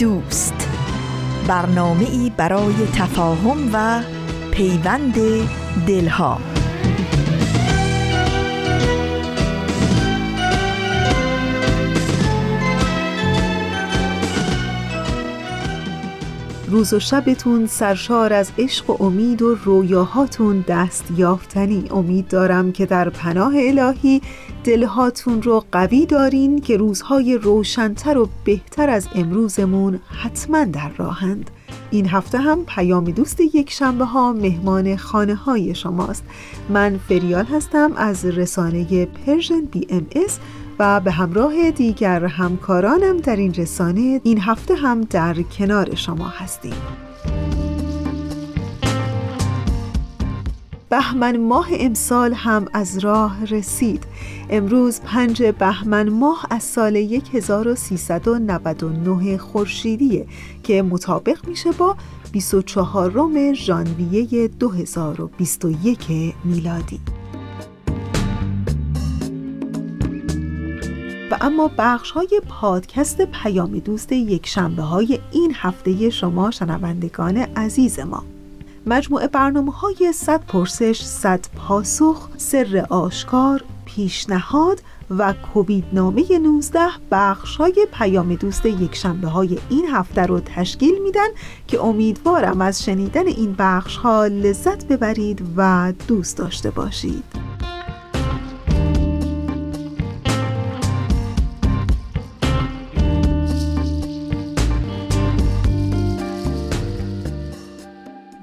دوست. برنامه ای برای تفاهم و پیوند دلها. روز و شبتون سرشار از عشق و امید و رویاهاتون دست یافتنی امید دارم که در پناه الهی دلهاتون رو قوی دارین که روزهای روشنتر و بهتر از امروزمون حتما در راهند. این هفته هم پیام دوست یک شنبه ها مهمان خانه های شماست. من فریال هستم از رسانه Persian BMS و به همراه دیگر همکارانم در این رسانه این هفته هم در کنار شما هستیم. بهمن ماه امسال هم از راه رسید. امروز پنج بهمن ماه از سال 1399 خورشیدیه که مطابق میشه با 24 ژانویه 2021 میلادی. و اما بخش های پادکست پیام دوست یک شنبه های این هفته شما شنوندگان عزیز ما. مجموعه برنامه های 100 پرسش 100 پاسخ سر آشکار پیشنهاد و کووید نامه 19 بخش های پیام دوست یک شنبه های این هفته رو تشکیل میدن که امیدوارم از شنیدن این بخش ها لذت ببرید و دوست داشته باشید.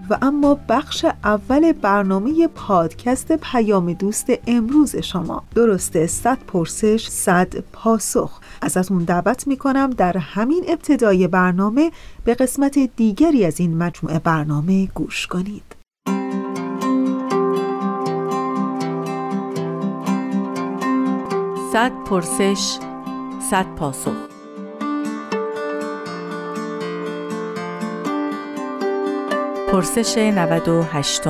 و اما بخش اول برنامه پادکست پیام دوست امروز شما. درسته صد پرسش صد پاسخ. ازتون دعوت می‌کنم در همین ابتدای برنامه به قسمت دیگری از این مجموعه برنامه گوش کنید. صد پرسش صد پاسخ. پرسش 98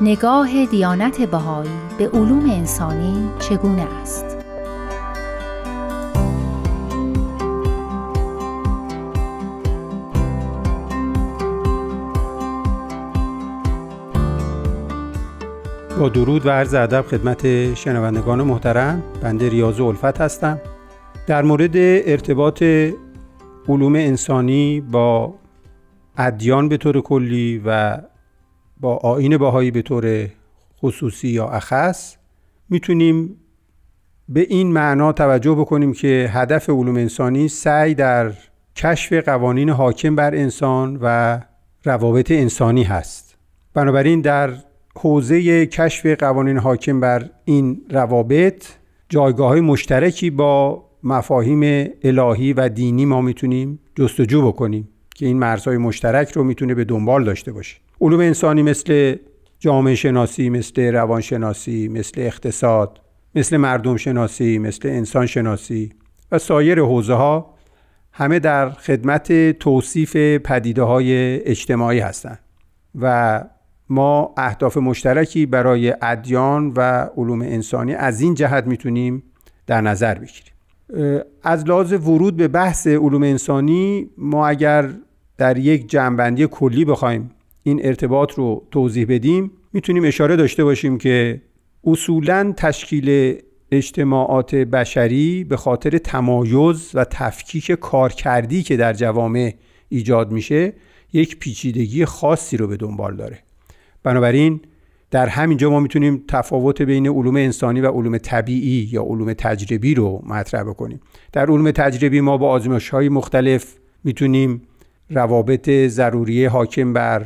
نگاه دیانت بهایی به علوم انسانی چگونه است؟ با درود و عرض ادب خدمت شنوندگان محترم بنده ریاض الفت هستم. در مورد ارتباط علوم انسانی با ادیان به طور کلی و با آین باهایی به طور خصوصی یا اخص می‌تونیم به این معنا توجه بکنیم که هدف علوم انسانی سعی در کشف قوانین حاکم بر انسان و روابط انسانی هست. بنابراین در حوزه کشف قوانین حاکم بر این روابط جایگاه های مشترکی با مفاهیم الهی و دینی ما می‌تونیم جستجو بکنیم که این مرزهای مشترک رو می‌تونه به دنبال داشته باشه. علوم انسانی مثل جامعه شناسی مثل روانشناسی مثل اقتصاد مثل مردم شناسی مثل انسان شناسی و سایر حوزه ها همه در خدمت توصیف پدیده های اجتماعی هستند و ما اهداف مشترکی برای ادیان و علوم انسانی از این جهت می‌تونیم در نظر بگیریم. از لحاظ ورود به بحث علوم انسانی ما اگر در یک جنبندی کلی بخوایم این ارتباط رو توضیح بدیم می‌تونیم اشاره داشته باشیم که اصولا تشکیل اجتماعات بشری به خاطر تمایز و تفکیک کارکردی که در جوامع ایجاد میشه یک پیچیدگی خاصی رو به دنبال داره. بنابراین در همینجا ما می‌تونیم تفاوت بین علوم انسانی و علوم طبیعی یا علوم تجربی رو مطرح بکنیم. در علوم تجربی ما با آزمایش های مختلف می‌تونیم روابط ضروری حاکم بر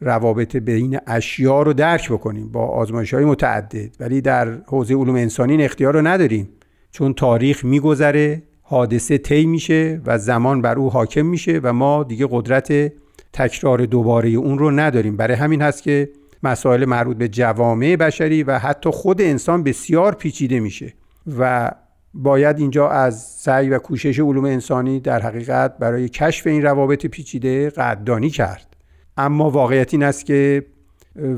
روابط بین اشیا رو درک بکنیم با آزمایش های متعدد. ولی در حوزه علوم انسانی این اختیار رو نداریم چون تاریخ میگذره حادثه طی میشه و زمان بر او حاکم میشه و ما دیگه قدرت تکرار دوباره اون رو نداریم. برای همین هست که مسائل مربوط به جوامع بشری و حتی خود انسان بسیار پیچیده میشه و باید اینجا از سعی و کوشش علوم انسانی در حقیقت برای کشف این روابط پیچیده قدردانی کرد. اما واقعیت این است که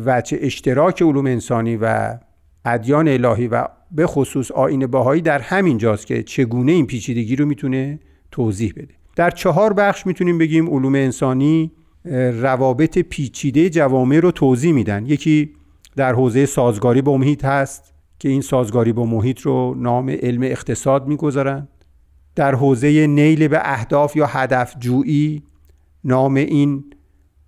وچه اشتراک علوم انسانی و ادیان الهی و به خصوص آین باهایی در همین جاست که چگونه این پیچیدگی رو می‌تونه توضیح بده. در چهار بخش می‌تونیم بگیم علوم انسانی روابط پیچیده جوامع رو توضیح میدن. یکی در حوزه سازگاری با محیط هست که این سازگاری با محیط رو نام علم اقتصاد می‌گذارن. در حوزه نیل به اهداف یا هدف جویی نام این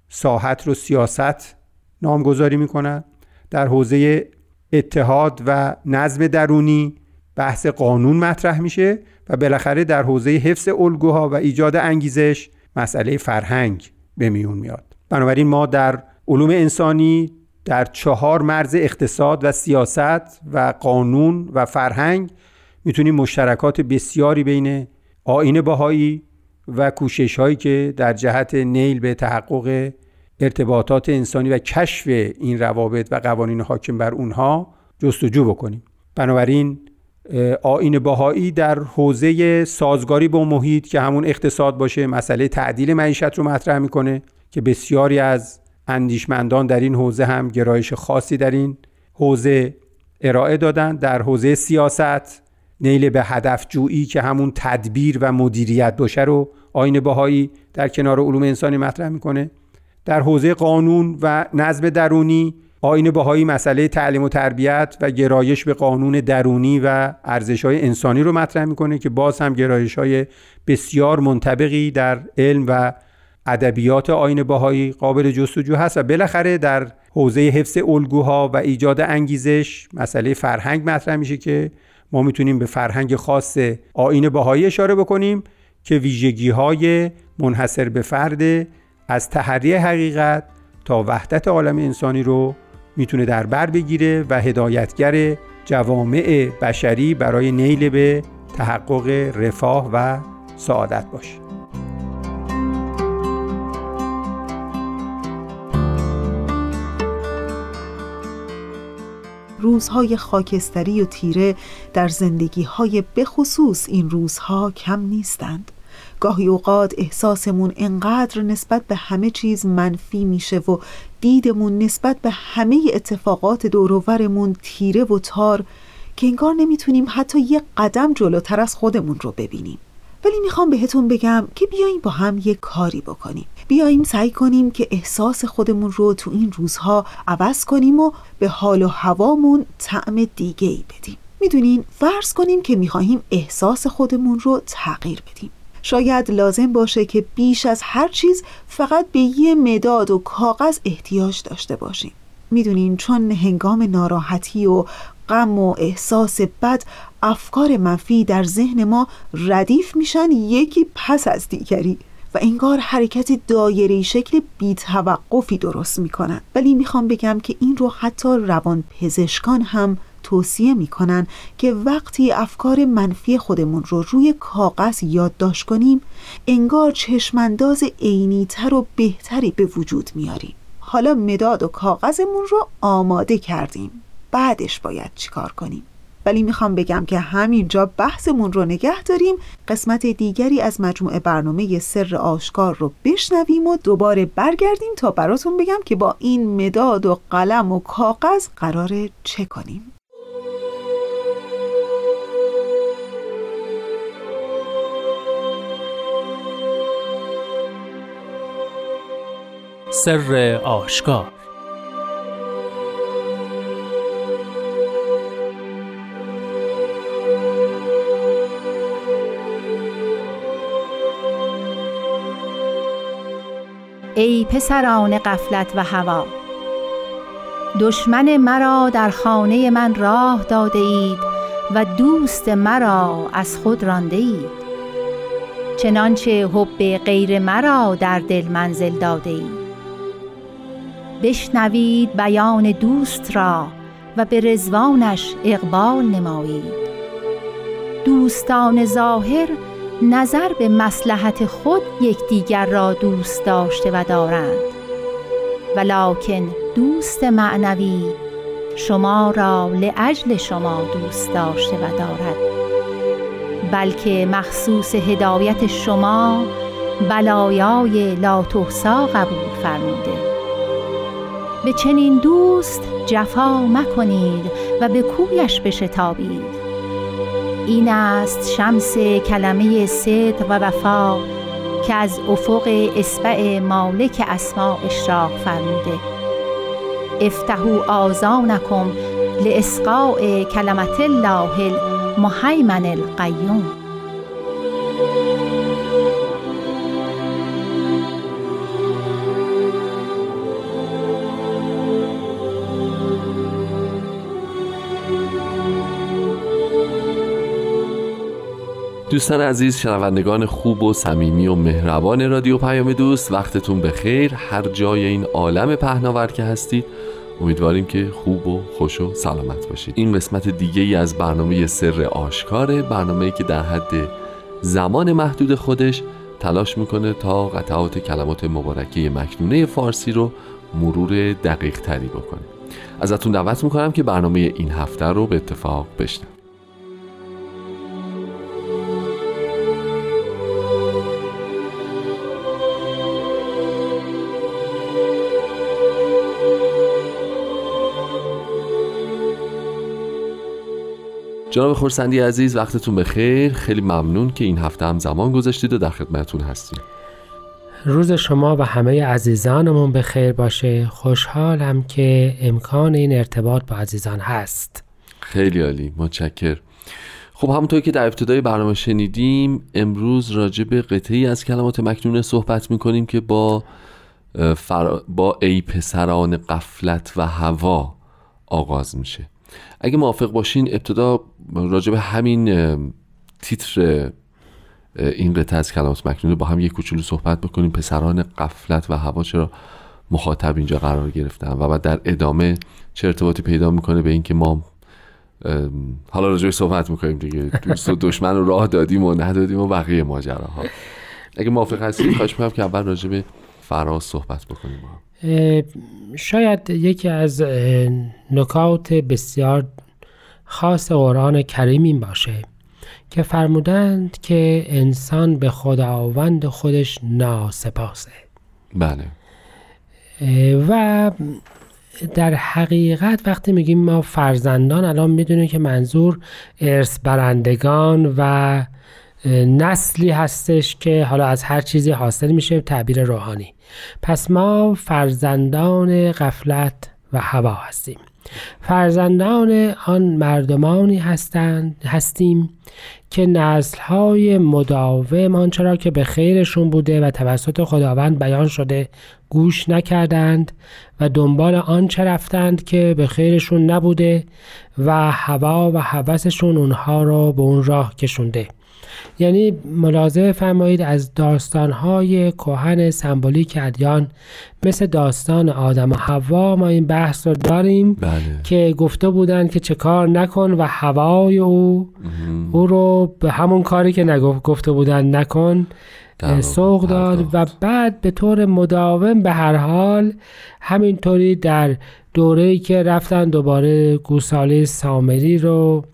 ساحت رو سیاست نامگذاری می‌کنن. در حوزه اتحاد و نظم درونی بحث قانون مطرح میشه و بالاخره در حوزه حفظ الگوها و ایجاد انگیزش مسئله فرهنگ. به میون میاد. بنابراین ما در علوم انسانی در چهار مرز اقتصاد و سیاست و قانون و فرهنگ می‌تونیم مشترکات بسیاری بین آین باهایی و کوشش هایی که در جهت نیل به تحقق ارتباطات انسانی و کشف این روابط و قوانین حاکم بر اونها جستجو بکنیم. بنابراین آین باهایی در حوزه سازگاری با محیط که همون اقتصاد باشه مسئله تعدیل معیشت رو مطرح می‌کنه که بسیاری از اندیشمندان در این حوزه هم گرایش خاصی در این حوزه ارائه دادن. در حوزه سیاست نیل به هدف جویی که همون تدبیر و مدیریت باشه رو آین باهایی در کنار علوم انسانی مطرح می‌کنه. در حوزه قانون و نظم درونی آین بهایی مسئله تعلیم و تربیت و گرایش به قانون درونی و ارزش های انسانی رو مطرح می‌کنه که باز هم گرایش های بسیار منطبقی در علم و ادبیات آین باهایی قابل جستجو هست و بالاخره در حوزه حفظ الگوها و ایجاد انگیزش مسئله فرهنگ مطرح میشه که ما می‌تونیم به فرهنگ خاص آین باهایی اشاره بکنیم که ویژگی های منحصر به فرد از تحری حقیقت تا وحدت عالم انسانی رو می‌تونه در بر بگیره و هدایتگر جوامع بشری برای نیل به تحقق رفاه و سعادت باشه. روزهای خاکستری و تیره در زندگی های بخصوص این روزها کم نیستند. گاهی اوقات احساسمون انقدر نسبت به همه چیز منفی میشه و دیدمون نسبت به همه اتفاقات دوروورمون تیره و تار که انگار نمی‌تونیم حتی یه قدم جلوتر از خودمون رو ببینیم. ولی می‌خوام بهتون بگم که بیایم با هم یه کاری بکنیم. بیایم سعی کنیم که احساس خودمون رو تو این روزها عوض کنیم و به حال و هوامون طعم دیگه ای بدیم. می‌دونین فرض کنیم که می‌خواهیم احساس خودمون رو تغییر بدیم. شاید لازم باشه که بیش از هر چیز فقط به یه مداد و کاغذ احتیاج داشته باشیم. می‌دونین چون هنگام ناراحتی و غم و احساس بد افکار منفی در ذهن ما ردیف میشن یکی پس از دیگری و انگار حرکت دایره شکل بی توقفی درست می‌کنن. ولی می‌خوام بگم که این رو حتی روان پزشکان هم توصیه می‌کنن که وقتی افکار منفی خودمون رو روی کاغذ یادداشت کنیم انگار چشمانداز عینیتر و بهتری به وجود میاریم. حالا مداد و کاغذمون رو آماده کردیم. بعدش باید چیکار کنیم؟ ولی می‌خوام بگم که همینجا بحثمون رو نگه داریم. قسمت دیگری از مجموعه برنامه سر آشکار رو بشنویم و دوباره برگردیم تا براتون بگم که با این مداد و قلم و کاغذ قراره چه کنیم. سر آشکار. ای پسران قفلت و هوا دشمن مرا در خانه من راه داده اید و دوست مرا از خود رانده اید. چنانچه حب غیر مرا در دل منزل داده ای بشنوید بیان دوست را و به رزوانش اقبال نمایید. دوستان ظاهر نظر به مسلحت خود یکدیگر را دوست داشته و دارند. ولکن دوست معنوی شما را لعجل شما دوست داشته و دارد. بلکه مخصوص هدایت شما بلایای لاتحسا قبول فرموده. به چنین دوست جفا مکنید و به کویش بشتابید. این است شمس کلمه صدق و وفا که از افق اسبع مالک اسما اشراق فرموده. افتحوا آذانکم لاسقاء کلمت الله المهیمن القیوم. دوستان عزیز شنوندگان خوب و صمیمی و مهربان رادیو پیام دوست وقتتون بخیر. هر جای این عالم پهناور که هستید امیدواریم که خوب و خوش و سلامت باشید. این قسمت دیگه ای از برنامه سر آشکاره برنامه ای که در حد زمان محدود خودش تلاش می‌کنه تا قطعات کلمات مبارکه مکنونه فارسی رو مرور دقیق تری بکنه. ازتون دعوت می‌کنم که برنامه این هفته رو به اتفاق بشنوید. جناب خورسندی عزیز وقتتون بخیر. خیلی ممنون که این هفته هم زمان گذاشتید و در خدمتتون هستیم. روز شما و همه عزیزانمون به خیر باشه. خوشحالم که امکان این ارتباط با عزیزان هست. خیلی عالی متشکر خب همونطور که در ابتدای برنامه شنیدیم امروز راجع به قطعی از کلمات مکنونه صحبت می‌کنیم که با با ای پسران قفلت و هوا آغاز میشه. اگه موافق باشین ابتدا راجع به همین تیتر این قطعه از کلمات مکنونه با هم یک کوچولو صحبت بکنیم. پسران قفلت و هوا چرا مخاطب اینجا قرار گرفتن و بعد در ادامه چه ارتباطی پیدا می‌کنه به اینکه ما حالا راجع صحبت می‌کنیم دیگه. دوست و دشمن رو راه دادیم و ندادیم و بقیه ماجراها. اگه موافق هستید خواهش می‌کنم که اول راجع به فراز صحبت بکنیم شاید یکی از نکات بسیار خاص قرآن کریم این باشه که فرمودند که انسان به خداوند خودش ناسپاسه. بله. و در حقیقت وقتی میگیم ما فرزندان الان می‌دونیم که منظور ارث برندگان و نسلی هستش که حالا از هر چیزی حاصل میشه تعبیر روحانی. پس ما فرزندان غفلت و هوا هستیم. فرزندان آن مردمانی هستند هستیم که نسلهای مداوم آنچه را که به خیرشون بوده و توسط خداوند بیان شده گوش نکردند و دنبال آنچه رفتند که به خیرشون نبوده و هوا و هوسشون اونها را به اون راه کشونده. یعنی ملاحظه فرمایید از داستانهای کهن سمبولیک ادیان مثل داستان آدم و حوا ما این بحث رو داریم بله. که گفته بودند که چه کار نکن و هوای او او رو به همون کاری که نگفت گفته بودن نکن سوق داد و بعد به طور مداوم به هر حال همینطوری در دوره‌ای که رفتن دوباره گوساله سامری رو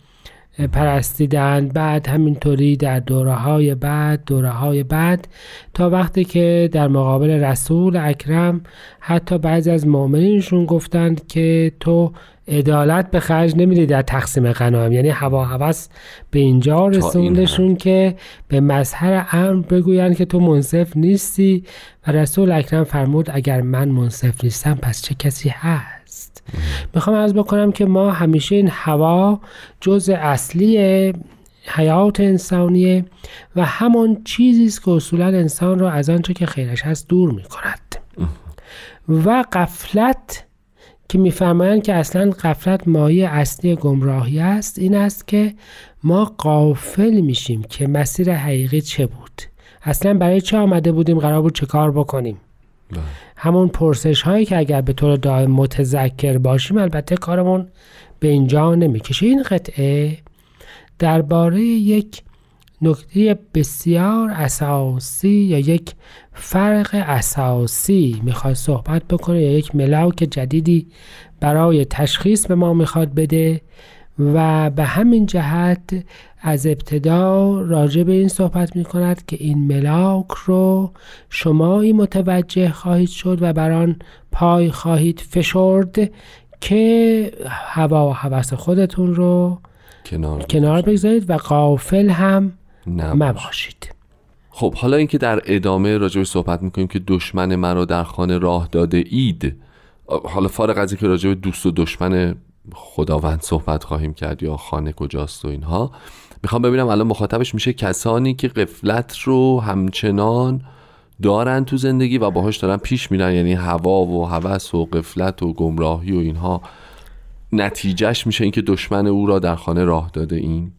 پرستیدند. بعد همینطوری در دوره های بعد دوره های بعد تا وقتی که در مقابل رسول اکرم حتی بعضی از مؤمنینشون گفتند که تو عدالت به خرج نمیدی در تقسیم غنایم. یعنی هوا هوس به اینجا رسوندشون که به مظهر امر بگویند که تو منصف نیستی. و رسول اکرم فرمود اگر من منصف نیستم پس چه کسی هست؟ می‌خوام از بکنم که ما همیشه این هوا جز اصلی حیات انسانیه و همون چیزی است که اصولا انسان را از آنچه که خیرش هست دور می‌کند. و قفلت که میفرمایند که اصلا قفلت مایه اصلی گمراهی است این است که ما قافل میشیم که مسیر حقیقی چه بود. اصلا برای چه آمده بودیم؟ قرار بود چه کار بکنیم. همون پرسش هایی که اگر به طور دائم متذکر باشیم البته کارمون به اینجا نمی‌کشه. این قطعه درباره یک نکته بسیار اساسی یا یک فرق اساسی می‌خواد صحبت بکنه یا یک ملاک جدیدی برای تشخیص به ما می‌خواد بده. و به همین جهت از ابتدا راجع به این صحبت می کند که این ملاک رو شمایی متوجه خواهید شد و بران پای خواهید فشرد که هوا و حوث خودتون رو کنار, کنار بگذارید. و قافل هم مباشید. خب حالا اینکه در ادامه راجع صحبت می‌کنیم که دشمن مرا در خانه راه داده اید حالا فارغ از اینکه راجع به دوست و دشمن خداوند صحبت خواهیم کرد یا خانه کجاست و اینها. می‌خوام ببینم الان مخاطبش میشه کسانی که قفلت رو همچنان دارن تو زندگی و باهاش دارن پیش میرن یعنی هوا و هوس و قفلت و گمراهی و اینها. نتیجهش میشه اینکه دشمن او را در خانه راه داده این.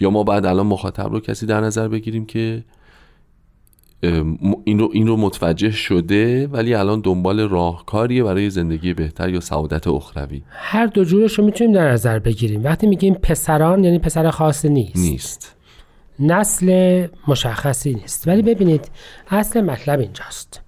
یا ما بعد الان مخاطب رو کسی در نظر بگیریم که این رو, این رو متوجه شده ولی الان دنبال راهکاریه برای زندگی بهتر یا سعادت اخروی. هر دو جورش رو می‌تونیم در نظر بگیریم. وقتی میگیم پسران یعنی پسر خاص نیست. نیست. نسل مشخصی نیست. ولی ببینید اصل مطلب اینجاست.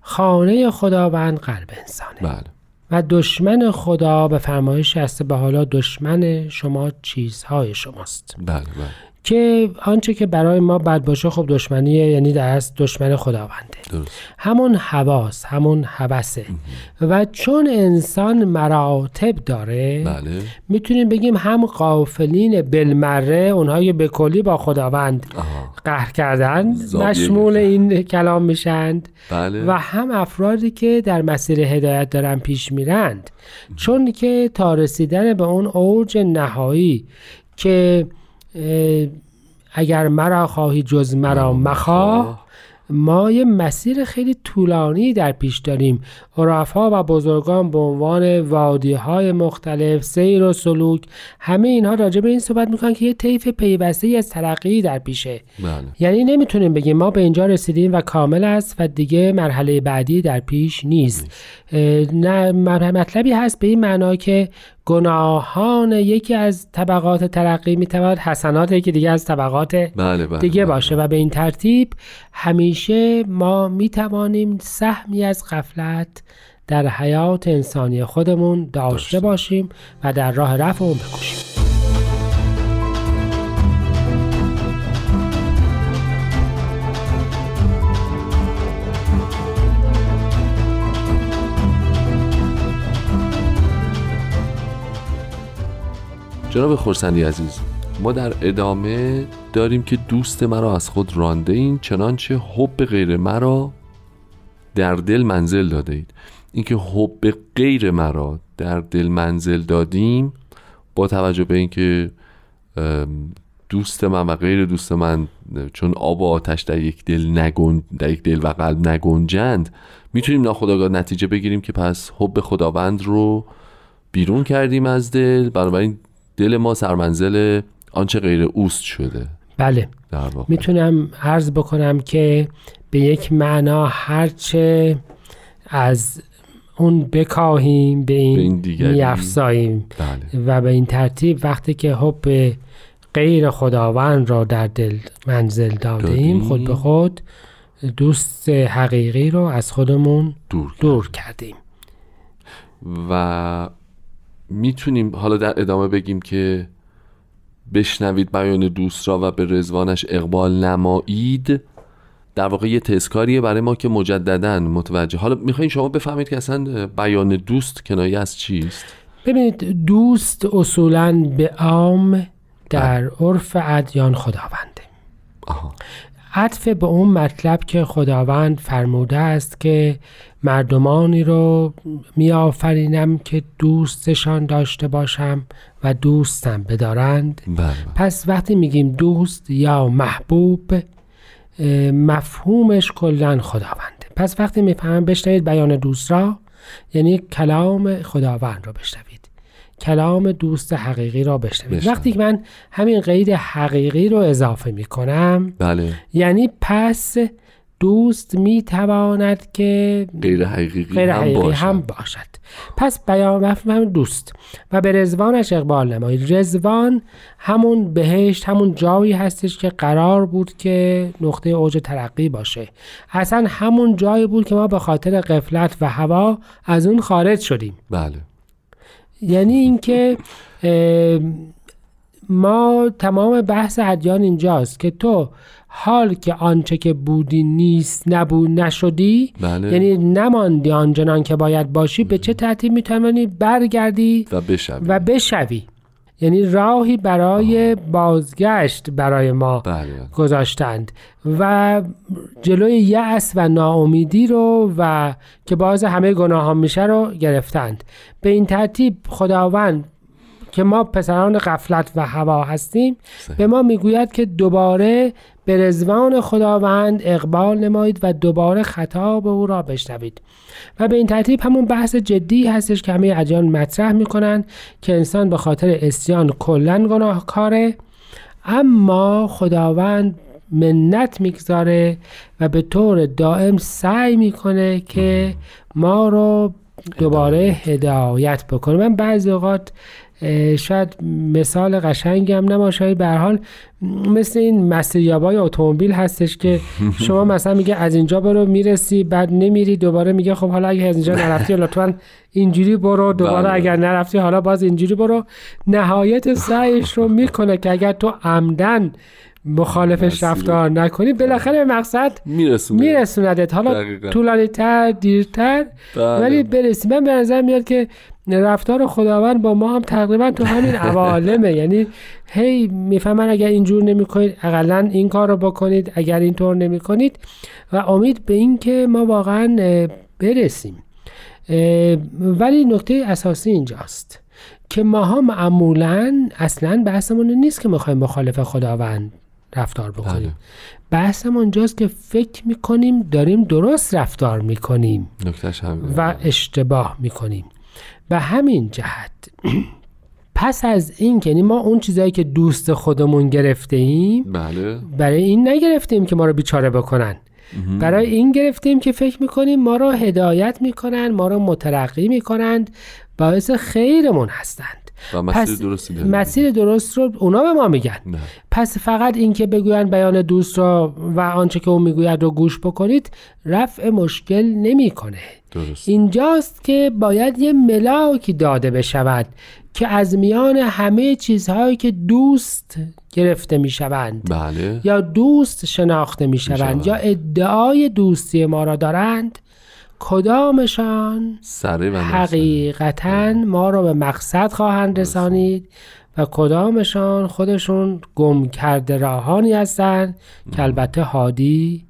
خانه خداوند قلب انسانه. بله. و دشمن خدا به فرمایش هسته به حالا دشمن شما چیزهای شماست. بله بله. که آنچه که برای ما بد باشه خب دشمنیه یعنی در از دشمن خداونده. درست. همون حواس همون حوسه و چون انسان مراتب داره بله. می‌تونیم بگیم هم قافلین بلمره اونهای به کلی با خداوند قهر کردن مشمول این کلام میشند. بله. و هم افرادی که در مسیر هدایت دارن پیش میرند. چون که تا رسیدن به اون اوج نهایی که اگر مرا خواهی جز مرا مخواه ما یه مسیر خیلی طولانی در پیش داریم. عرفا و بزرگان به عنوان وادی های مختلف سیر و سلوک همه اینها راجع به این صحبت می‌کنن که یه طیف پیوسته از ترقی در پیشه. بله. یعنی نمی‌تونیم بگیم ما به اینجا رسیدیم و کامل است و دیگه مرحله بعدی در پیش نیست. نه مطلبی هست به این معنا که گناهان یکی از طبقات ترقی می‌تواند حسنات یکی دیگه از طبقات بله بله دیگه بله. باشه. و به این ترتیب همیشه ما می‌توانیم سهمی از غفلت در حیات انسانی خودمون داشته باشیم و در راه رفع اون بکشیم. جناب خورسندی عزیز ما در ادامه داریم که دوست مرا از خود رانده این چنانچه حب غیر مرا در دل منزل داده اید اینکه حب غیر مرا در دل منزل دادیم با توجه به اینکه دوست من و غیر دوست من چون آب و آتش در یک دل نگن در یک دل و قلب نگنجند می‌تونیم ناخداگاه نتیجه بگیریم که پس حب خداوند رو بیرون کردیم از دل. بنابراین دل ما سرمنزل آنچه غیر اوست شده. بله. می‌تونم عرض بکنم که به یک معنا هرچه از اون بکاهیم به این, این میافزاییم. بله. و به این ترتیب وقتی که حب غیر خداوند را در دل منزل دادیم خود به خود دوست حقیقی رو از خودمون دور, دور کردیم. و می‌تونیم حالا در ادامه بگیم که بشنوید بیان دوست را و به رزوانش اقبال نمایید. در واقع یه تسکاریه برای ما که مجددا متوجه. حالا می‌خواین شما بفهمید که اصلا بیان دوست کنایه از چیست؟ ببینید دوست اصولا به عام در عرف ادیان خداونده. آها. عطف به اون مطلب که خداوند فرموده است که مردمانی رو میآفرینم که دوستشان داشته باشم و دوستم بدارند. بله. پس وقتی میگیم دوست یا محبوب مفهومش کلا خداونده. پس وقتی می‌فهمم بشنوید بیان دوست را یعنی کلام خداوند رو بشنوید. کلام دوست حقیقی را بشنوید. وقتی که من همین قید حقیقی رو اضافه می کنم بله. یعنی پس دوست می تواند که غیر حقیقی, غیر حقیقی هم, باشد. پس بیان مفهوم دوست. و به رزوانش اقبال نمایید. رزوان همون بهشت همون جایی هستش که قرار بود که نقطه اوج ترقی باشه. اصلا همون جایی بود که ما به خاطر قفلت و هوا از اون خارج شدیم. بله. یعنی اینکه ما تمام بحث ادیان اینجاست که تو حال که آنچه که بودی نیست نبود نشدی بله. یعنی نماندی آنجنان که باید باشی به چه ترتیب می‌توانی برگردی و بشوی و بشوی یعنی راهی برای بازگشت برای ما بله. گذاشتند و جلوی یأس و ناامیدی رو و که باز همه گناه میشه رو گرفتند به این ترتیب خداوند که ما پسران قفلت و هوا هستیم به ما می‌گوید که دوباره به رزوان خداوند اقبال نمایید و دوباره خطاب او را بشنوید. و به این ترتیب همون بحث جدی هستش که همه ادیان مطرح می‌کنن که انسان به خاطر اسیان کلا گناهکاره اما خداوند منت می‌گذاره و به طور دائم سعی می‌کنه که ما رو دوباره هدایت بکنه. من بعضی اوقات شاید مثال قشنگی هم نباشه به حال مثل این مسیریابای اتومبیل هستش که شما مثلا میگه از اینجا برو می‌رسی بعد نمیری دوباره میگه خب حالا اگه از اینجا نرفتی لطفا اینجوری برو دوباره بله. اگر نرفتی حالا باز اینجوری برو نهایت سعیش رو می‌کنه که اگر تو عمدن مخالفش رفتار نکنی بالاخره به مقصد میرسوندت. حالا طولانی تر دیرتر بله. ولی برسی من به نظر میاد که رفتار خداوند با ما هم تقریبا تو همین عوالمه. یعنی هی می‌فهمن اگر اینجور نمی کنید اقلا این کار رو بکنید اگر اینطور نمی کنید و امید به این که ما واقعا برسیم. ولی نکته اساسی اینجاست که ماها معمولا اصلا بحثمون نیست که می‌خوایم مخالف خداوند رفتار بکنیم. بله. بحثم اونجاست که فکر می‌کنیم داریم درست رفتار می‌کنیم و اشتباه می‌کنیم. به همین جهت پس از این که یعنی ما اون چیزایی که دوست خودمون گرفته ایم بله. برای این نگرفتیم که ما رو بیچاره بکنن. برای این گرفتیم که فکر می‌کنیم ما رو هدایت می‌کنن ما رو مترقی می‌کنند باعث خیرمون هستند و مسیر درستی مسیر درست رو اونا به ما میگن. پس فقط اینکه بگوین بیان دوست رو و آنچه که اون می‌گوید رو گوش بکنید رفع مشکل نمی‌کنه. اینجاست که باید یه ملاکی داده بشود که از میان همه چیزهایی که دوست گرفته می‌شوند بله. یا دوست شناخته می‌شوند یا ادعای دوستی ما را دارند کدامشان حقیقتا ما را به مقصد خواهند رسانید و کدامشان خودشون گم کرده راهانی هستند که البته هادی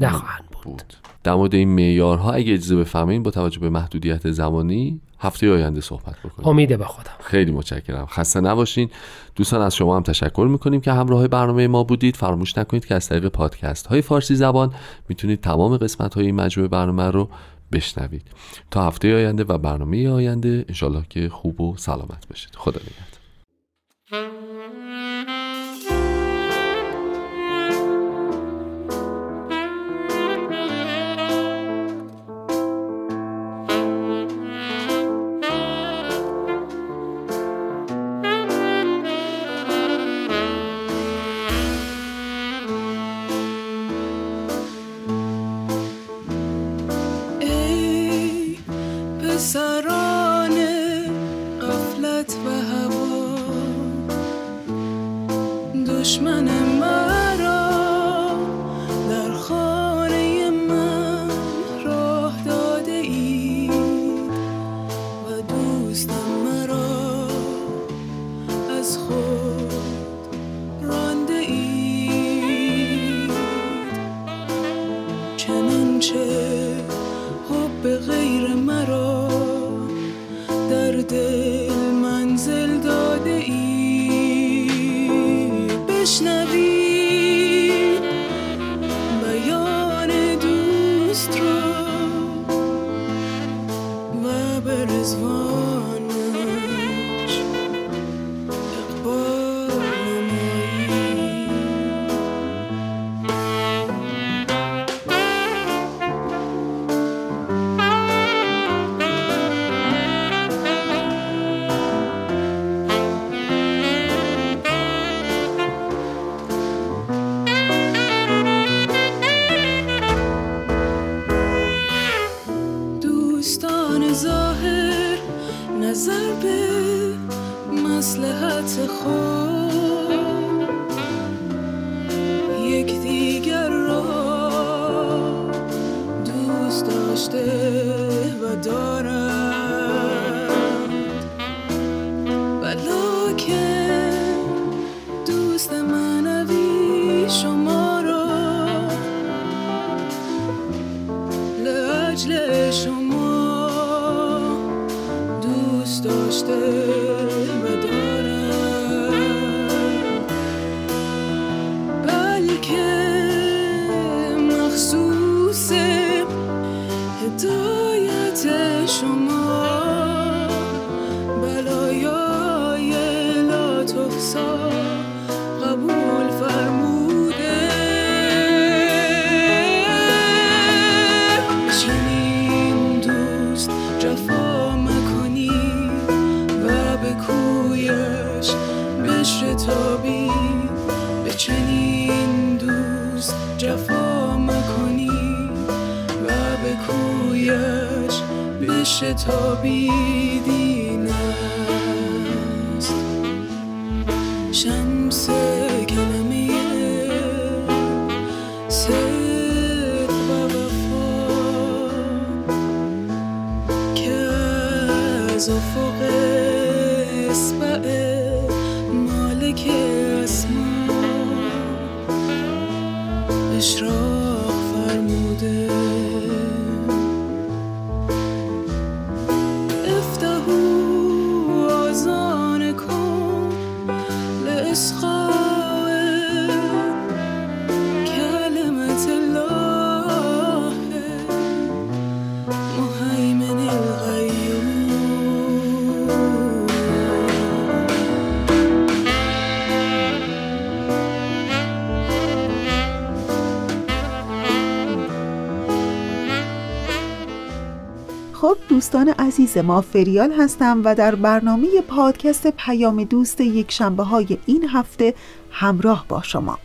نخواهند بود, در مورد این معیارها اگه اجازه بفهمین با توجه به محدودیت زمانی هفته آینده صحبت بکنیم. امید به خودم خیلی متشکرم. خسته نباشین. دوستان از شما هم تشکر می‌کنیم که همراه برنامه ما بودید. فراموش نکنید که از طریق پادکست های فارسی زبان می‌تونید تمام قسمت های این مجموعه برنامه رو بشنوید. تا هفته آینده و برنامه آینده انشالله که خوب و سلامت باشید. خدا نگهدار. مسلحت خود. یک دیگر را دوست داشته و دارد بشتابی دین است شمس کلمه صدق و وفا. که از افق عزیز ما فریال هستم و در برنامه پادکست پیام دوست یک شنبه های این هفته همراه با شما.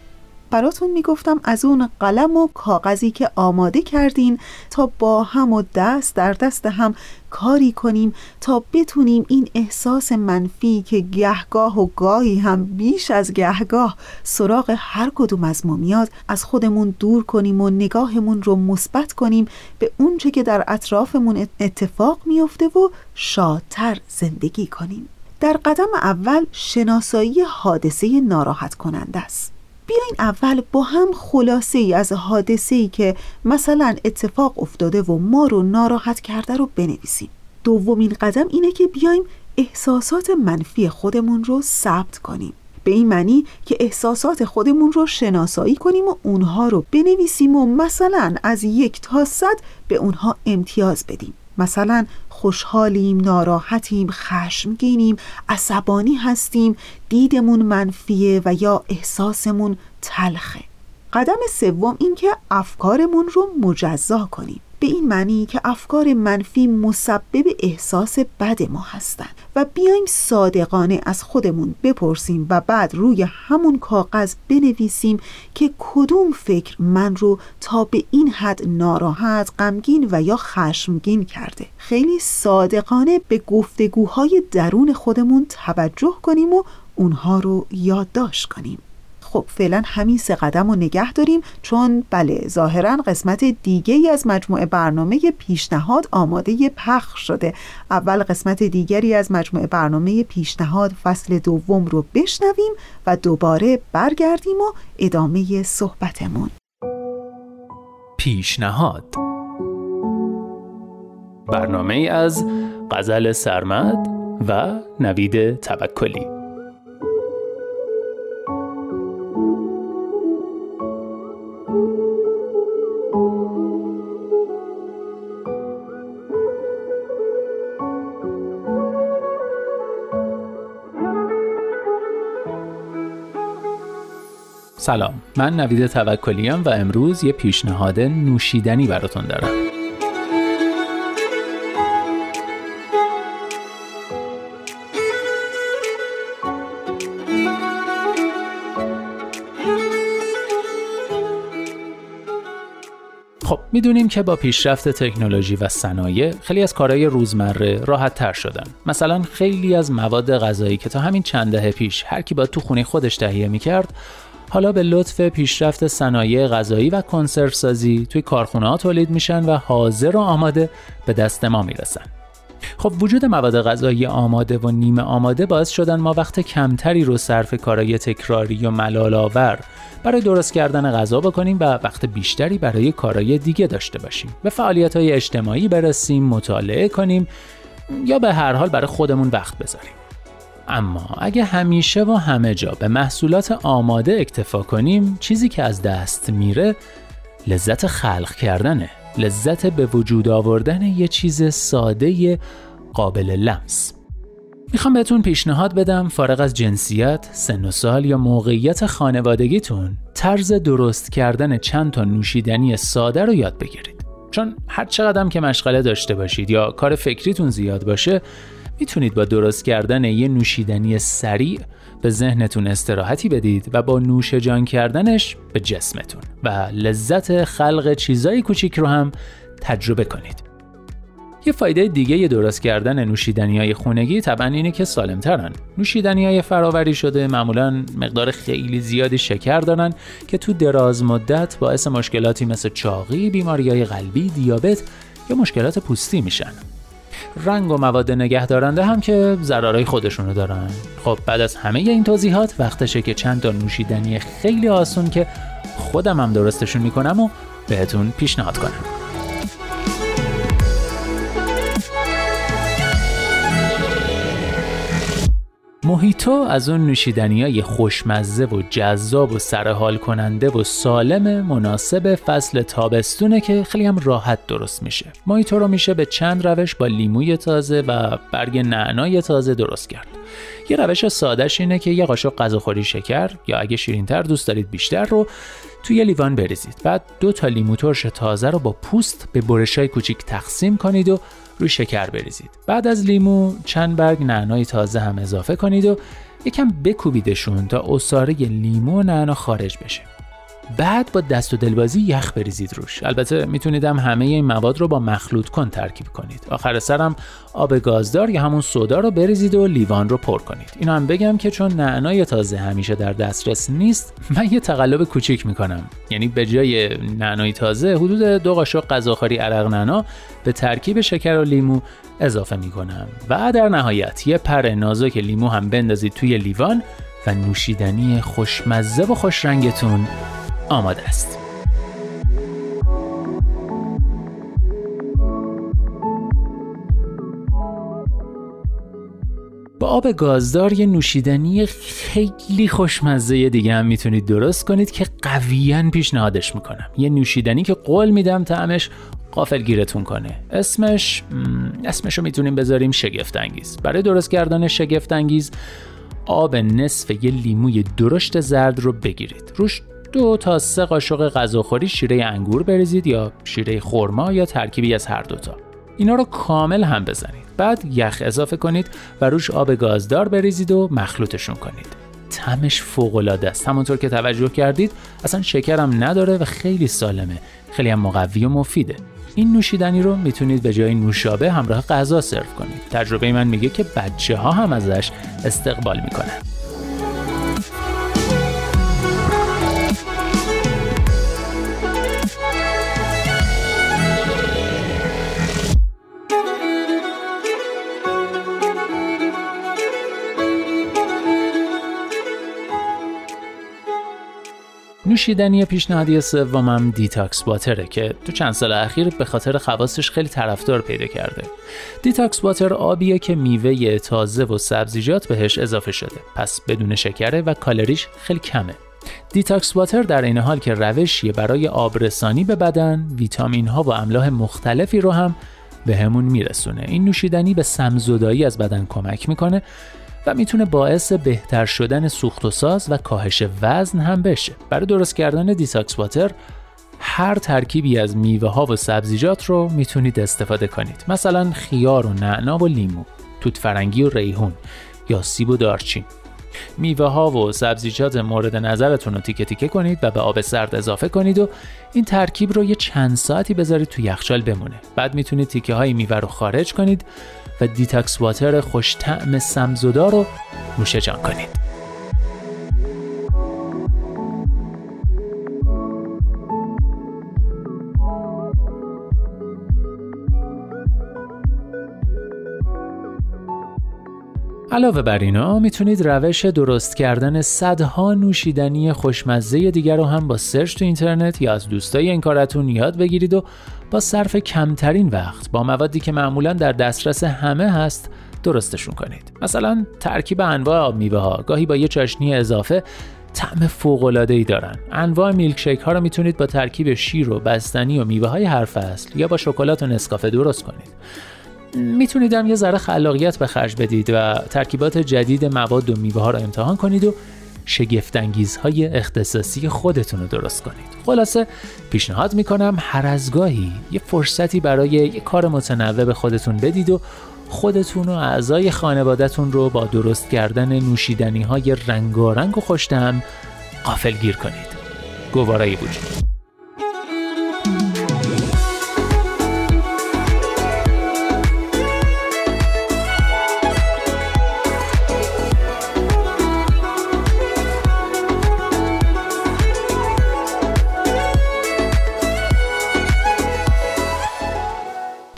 براتون می‌گفتم از اون قلم و کاغذی که آماده کردین تا با هم و دست در دست هم کاری کنیم تا بتونیم این احساس منفی که گهگاه و گاهی هم بیش از گهگاه سراغ هر کدوم از ما میاد از خودمون دور کنیم و نگاهمون رو مثبت کنیم به اونچه که در اطرافمون اتفاق میفته و شادتر زندگی کنیم. در قدم اول شناسایی حادثه ناراحت کننده است. بیاین اول با هم خلاصه ای از حادثه ای که مثلا اتفاق افتاده و ما رو ناراحت کرده رو بنویسیم. دومین قدم اینه که بیایم احساسات منفی خودمون رو ثبت کنیم. به این معنی که احساسات خودمون رو شناسایی کنیم و اونها رو بنویسیم و مثلا از یک تا صد به اونها امتیاز بدیم. مثلا خوشحالیم، ناراحتیم، خشمگینیم، عصبانی هستیم، دیدمون منفیه و یا احساسمون تلخه. قدم سوم این که افکارمون رو مجزا کنیم. به این معنی که افکار منفی مسبب احساس بد ما هستند و بیایم صادقانه از خودمون بپرسیم و بعد روی همون کاغذ بنویسیم که کدوم فکر من رو تا به این حد ناراحت، غمگین و یا خشمگین کرده. خیلی صادقانه به گفتگوهای درون خودمون توجه کنیم و اونها رو یادداشت کنیم. خب فعلا همین سه قدم رو نگه داریم چون بله ظاهرا قسمت دیگه ای از مجموعه برنامه پیشنهاد آماده پخش شده. اول قسمت دیگری از مجموعه برنامه پیشنهاد فصل دوم رو بشنویم و دوباره برگردیم و ادامه صحبتمون. پیشنهاد. برنامه از غزل سرمد و نوید توکلی. سلام. من نوید توکلیم و امروز یه پیشنهاد نوشیدنی براتون دارم. خب می‌دونیم که با پیشرفت تکنولوژی و صنایع خیلی از کارهای روزمره راحت تر شدن. مثلا خیلی از مواد غذایی که تا همین چند دهه پیش هر کی با تو خونه خودش تهیه می‌کرد حالا به لطف پیشرفت صنایع غذایی و کنسرو سازی توی کارخونه ها تولید میشن و حاضر و آماده به دست ما می‌رسن. خب وجود مواد غذایی آماده و نیمه آماده باعث شدن ما وقت کمتری رو صرف کارهای تکراری و ملال آور برای درست کردن غذا بکنیم و وقت بیشتری برای کارهای دیگه داشته باشیم به فعالیت های اجتماعی برسیم مطالعه کنیم یا به هر حال برای خودمون وقت بذاریم. اما اگه همیشه و همه جا به محصولات آماده اکتفا کنیم چیزی که از دست میره لذت خلق کردنه لذت به وجود آوردن یه چیز ساده قابل لمس می‌خوام بهتون پیشنهاد بدم فارغ از جنسیت، سن و سال یا موقعیت خانوادگیتون طرز درست کردن چند تا نوشیدنی ساده رو یاد بگیرید. چون هر چقدر که مشغله داشته باشید یا کار فکریتون زیاد باشه می‌تونید با درست کردن یه نوشیدنی سریع به ذهنتون استراحتی بدید و با نوش جان کردنش به جسمتون و لذت خلق چیزای کوچیک رو هم تجربه کنید. یه فایده دیگه یه درست کردن نوشیدنی های خونگی طبعا اینه که سالمترن. نوشیدنی های فراوری شده معمولا مقدار خیلی زیادی شکر دارن که تو دراز مدت باعث مشکلاتی مثل چاقی، بیماری های قلبی، دیابت یا مشکلات پوستی میشن. رنگ و مواد نگهدارنده هم که ضررهای خودشونو دارن. خب بعد از همه این توضیحات وقتشه که چند تا نوشیدنی خیلی آسون که خودم هم درستشون می‌کنم و بهتون پیشنهاد کنم. موهیتو از اون نوشیدنی های خوشمزه و جذاب و سرحال کننده و سالم مناسب فصل تابستونه که خیلی هم راحت درست میشه. موهیتو رو میشه به چند روش با لیموی تازه و برگ نعنای تازه درست کرد. یه روش سادهش اینه که یه قاشق غذاخوری شکر یا اگه شیرینتر دوست دارید بیشتر رو توی لیوان بریزید. بعد دو تا لیمو ترش تازه رو با پوست به برشای کوچیک تقسیم کنید و روی شکر بریزید. بعد از لیمو چند برگ نعنای تازه هم اضافه کنید و یکم بکوبیدشون تا اصاره لیمو و نعنا خارج بشه. بعد با دست و دلبازی یخ بریزید روش. البته می‌تونید هم همه این مواد رو با مخلوط کن ترکیب کنید. آخر سرم آب گازدار یا همون سودا رو بریزید و لیوان رو پر کنید. اینو هم بگم که چون نعنای تازه همیشه در دسترس نیست من یه تقلب کوچیک می‌کنم. یعنی به جای نعنای تازه حدود دو قاشق غذاخوری عرق نعنا به ترکیب شکر و لیمو اضافه می‌کنم. و در نهایت یه پر نازک لیمو هم بندازید توی لیوان و نوشیدنی خوشمزه و خوشرنگتون آماده است. با آب گازدار یه نوشیدنی خیلی خوشمزه دیگه هم می‌تونید درست کنید که قویا پیشنهادش می‌کنم. یه نوشیدنی که قول میدم طعمش قافل گیرتون کنه. اسمش اسمش رو می‌تونیم بذاریم شگفت انگیز برای درست کردن شگفت انگیز آب نصف یه لیموی درشت زرد رو بگیرید. روش دو تا سه قاشق غذاخوری شیره انگور بریزید یا شیره خرما یا ترکیبی از هر دوتا اینا رو کامل هم بزنید. بعد یخ اضافه کنید و روش آب گازدار بریزید و مخلوطشون کنید. تمش فوق العاده است. همونطور که توجه کردید اصلا شکرم نداره و خیلی سالمه. خیلی هم مقوی و مفیده. این نوشیدنی رو می‌تونید به جای نوشابه همراه غذا سرو کنید. تجربه من میگه که بچه ها هم ازش استقبال می‌کنن. نوشیدنی پیشنهادی سومم detox water ه که تو چند سال اخیر به خاطر خواصش خیلی طرفدار پیدا کرده. detox water آبیه که میوه تازه و سبزیجات بهش اضافه شده. پس بدون شکره و کالریش خیلی کمه. detox water در عین حال که روشیه برای آبرسانی به بدن، ویتامین ها و املاح مختلفی رو هم بهمون میرسونه. این نوشیدنی به سمزدایی از بدن کمک می‌کنه و می‌تونه باعث بهتر شدن سوخت و ساز و کاهش وزن هم بشه. برای درست کردن detox water هر ترکیبی از میوه ها و سبزیجات رو می‌تونید استفاده کنید. مثلا خیار و نعنا و لیمو، توت فرنگی و ریحون یا سیب و دارچین. میوه ها و سبزیجات مورد نظرتون رو تیکه تیکه کنید و به آب سرد اضافه کنید و این ترکیب رو یه چند ساعتی بذارید تو یخچال بمونه. بعد می‌تونید تیکه های میوه رو خارج کنید و detox water خوش طعم سم‌زدا رو نوش جان کنید. علاوه بر اینا می‌تونید روش درست کردن صدها نوشیدنی خوشمزه دیگر رو هم با سرچ تو اینترنت یا از دوستای این کاره‌تون یاد بگیرید و با صرف کمترین وقت با موادی که معمولا در دسترس همه هست درستشون کنید. مثلا ترکیب انواع آب میوه ها گاهی با یه چاشنی اضافه طعم فوق العاده ای دارن. انواع میلک شیک ها رو می‌تونید با ترکیب شیر و بستنی و میوه های هر فصل یا با شکلات و نسکافه درست کنید. می‌تونید هم یه ذره خلاقیت به خرج بدید و ترکیبات جدید مواد و میوه ها رو امتحان کنید و های اختصاصی خودتون رو درست کنید. خلاصه پیشنهاد می‌کنم هر از گاهی یه فرصتی برای یه کار متنوع به خودتون بدید و خودتون و اعضای خانوادهتون رو با درست کردن نوشیدنی های رنگارنگ و خوشتم قافل گیر کنید. گوارایی وجود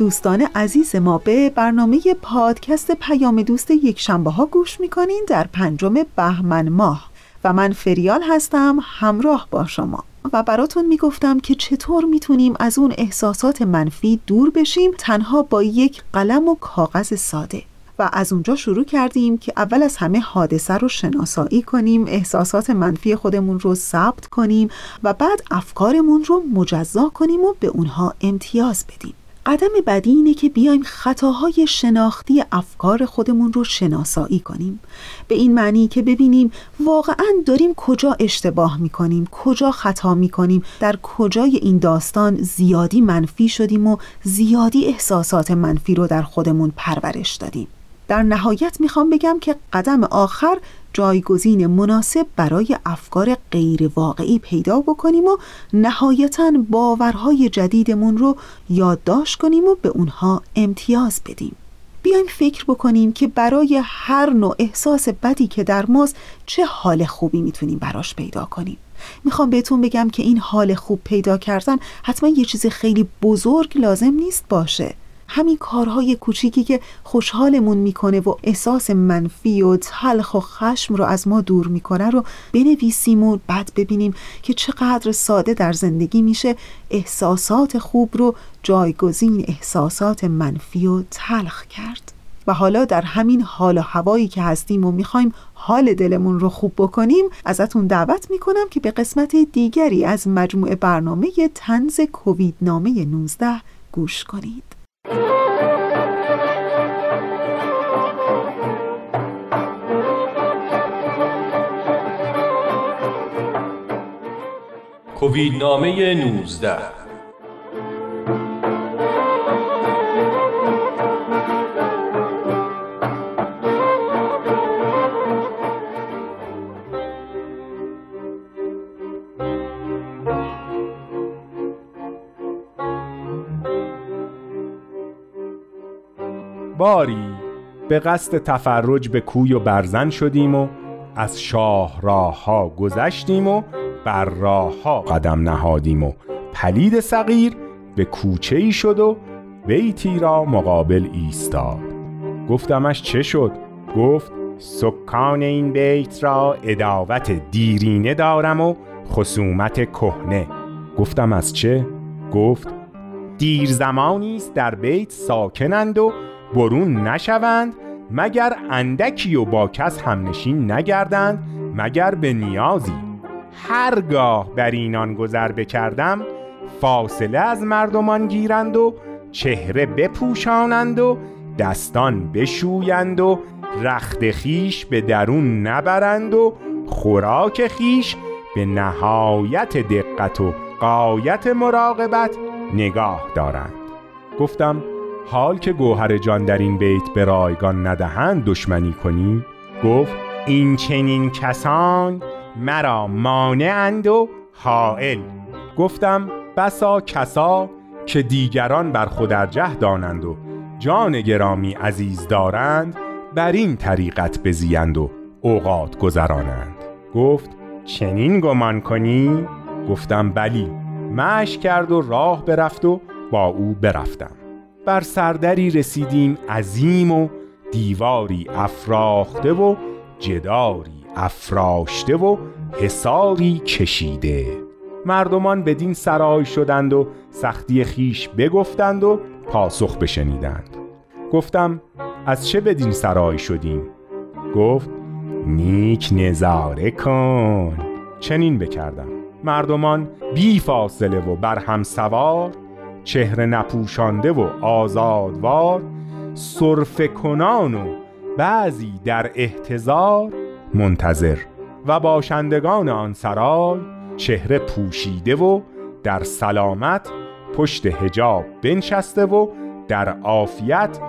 دوستان عزیز ما به برنامه پادکست پیام دوست یک شنبه ها گوش می‌کنین در پنجم بهمن ماه و من فریال هستم همراه با شما و براتون می‌گفتم که چطور می‌تونیم از اون احساسات منفی دور بشیم تنها با یک قلم و کاغذ ساده و از اونجا شروع کردیم که اول از همه حادثه رو شناسایی کنیم احساسات منفی خودمون رو ثبت کنیم و بعد افکارمون رو مجزا کنیم و به اونها امتیاز بدیم. قدم بعدی اینه که بیایم خطاهای شناختی افکار خودمون رو شناسایی کنیم. به این معنی که ببینیم واقعا داریم کجا اشتباه می‌کنیم کجا خطا می‌کنیم در کجای این داستان زیادی منفی شدیم و زیادی احساسات منفی رو در خودمون پرورش دادیم. در نهایت می‌خوام بگم که قدم آخر جایگزین مناسب برای افکار غیر واقعی پیدا بکنیم و نهایتا باورهای جدیدمون رو یادداشت کنیم و به اونها امتیاز بدیم. بیایم فکر بکنیم که برای هر نوع احساس بدی که در ماست چه حال خوبی می‌تونیم براش پیدا کنیم. می‌خوام بهتون بگم که این حال خوب پیدا کردن حتما یه چیز خیلی بزرگ لازم نیست باشه. همین کارهای کوچیکی که خوشحالمون می‌کنه و احساس منفی و تلخ و خشم رو از ما دور می‌کنه رو بنویسیم و بعد ببینیم که چقدر ساده در زندگی میشه احساسات خوب رو جایگزین احساسات منفی و تلخ کرد. و حالا در همین حال و هوایی که هستیم و می‌خوایم حال دلمون رو خوب بکنیم ازتون دعوت می‌کنم که به قسمت دیگری از مجموعه برنامه تنز کووید نامه 19 گوش کنید. کووید نامه 19 باری به قصد تفرج به کوی و برزن شدیم و از شاه راه ها گذشتیم و بر راه ها قدم نهادیم و پلید صغیر به کوچه ای شد و بیتی را مقابل ایستاد گفتمش چه شد؟ گفت سکان این بیت را اداوت دیرینه دارم و خصومت کهنه گفتم از چه؟ گفت دیر زمانی است در بیت ساکنند و برون نشوند مگر اندکی و با کس همنشین نگردند مگر به نیازی هرگاه بر اینان گذر بکردم فاصله از مردمان گیرند و چهره بپوشانند و دستان بشویند و رخت خیش به درون نبرند و خوراک خیش به نهایت دقت و قایت مراقبت نگاه دارند. گفتم حال که گوهر جان در این بیت به رایگان ندهند دشمنی کنی؟ گفت این چنین کسان مرا مانعند و حائل. گفتم بسا کسا که دیگران بر خود ارجه دانند و جان گرامی عزیز دارند بر این طریقت بزیند و اوقات گذرانند. گفت چنین گمان کنی؟ گفتم بلی. مش کرد و راه برفت و با او برفتم. بر سردری رسیدیم عظیم و دیواری افراخته و جداری افراشته و حساری کشیده. مردمان بدین سرای شدند و سختی خیش بگفتند و پاسخ بشنیدند. گفتم از چه بدین سرای شدیم؟ گفت نیک نظاره کن. چنین بکردم. مردمان بی فاصله و بر هم سوار چهره نپوشانده و آزادوار صرف کنان و بعضی در احتضار منتظر. و باشندگان آن سرای چهره پوشیده و در سلامت پشت هجاب بنشسته و در عافیت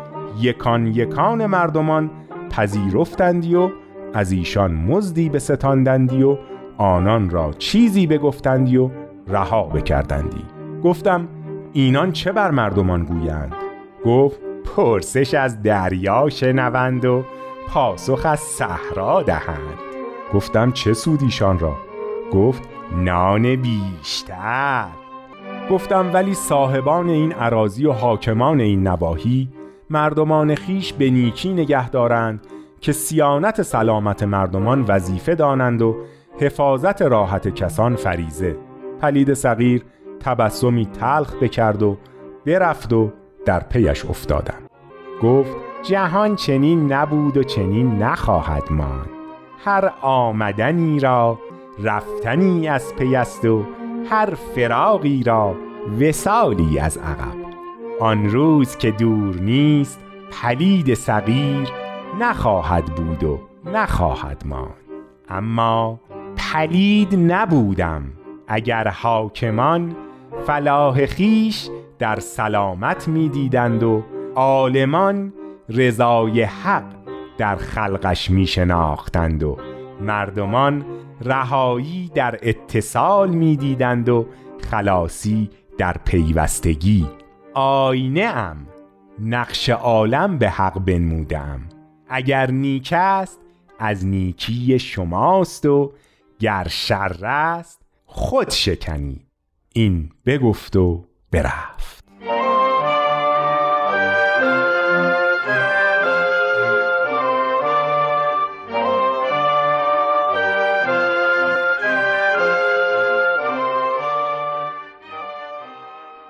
یکان یکان مردمان پذیرفتندی و از ایشان مزدی بستاندندی و آنان را چیزی بگفتندی و رها بکردندی. گفتم اینان چه بر مردمان گویند؟ گفت پرسش از دریا شنوند و پاسخ از صحرا دهند. گفتم چه سود ایشان را؟ گفت نان بیشتر. گفتم ولی صاحبان این عراضی و حاکمان این نواحی مردمان خیش به نیکی نگه دارند که سیانت سلامت مردمان وظیفه دانند و حفاظت راحت کسان فریزه پلید صغیر تبسمی تلخ بکرد و برفت و در پیش افتادم گفت جهان چنین نبود و چنین نخواهد ماند. هر آمدنی را رفتنی از پیست و هر فراغی را وسالی از عقب. آن روز که دور نیست پلید صغیر نخواهد بود و نخواهد ماند. اما پلید نبودم اگر حاکمان فلاح خیش در سلامت می‌دیدند و عالمان رضای حق در خلقش می شناختند و مردمان رهایی در اتصال می دیدند و خلاصی در پیوستگی. آینه ام نقش عالم به حق بنمودم اگر نیک است از نیکی شماست و گر شر است خود شکنی. این بگفت و برفت.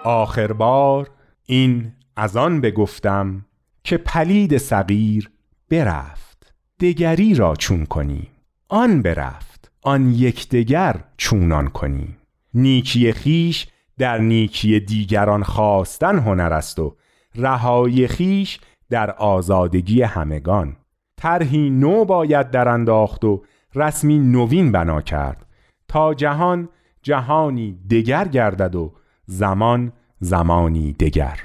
آخر بار این از آن بگفتم که پلید صغیر برفت دگری را چون کنیم. آن برفت آن یکدیگر چونان کنیم. نیکی خیش در نیکی دیگران خواستن هنر است و رهای خیش در آزادگی همگان. طرحی نو باید در انداخت و رسمی نوین بنا کرد. تا جهان جهانی دگر گردد و زمان زمانی دگر.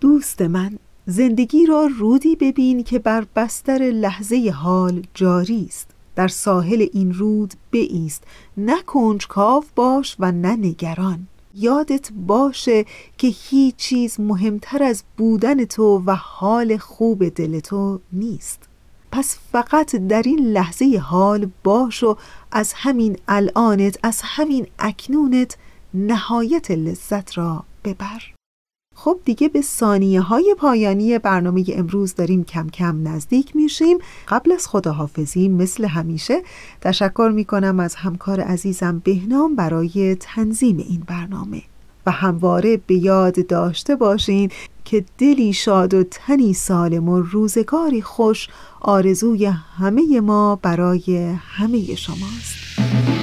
دوست من زندگی را رودی ببین که بر بستر لحظه حال جاری است. در ساحل این رود بایست نه کنجکاو باش و نه نگران. یادت باشه که هیچ چیز مهمتر از بودن تو و حال خوب دل تو نیست. پس فقط در این لحظه حال باش و از همین الانت از همین اکنونت نهایت لذت را ببر. خب دیگه به ثانیه های پایانی برنامه امروز داریم کم کم نزدیک میشیم. قبل از خداحافظی مثل همیشه تشکر می‌کنم از همکار عزیزم بهنام برای تنظیم این برنامه. و همواره به یاد داشته باشین که دلی شاد و تنی سالم و روزگاری خوش آرزوی همه ما برای همه شماست.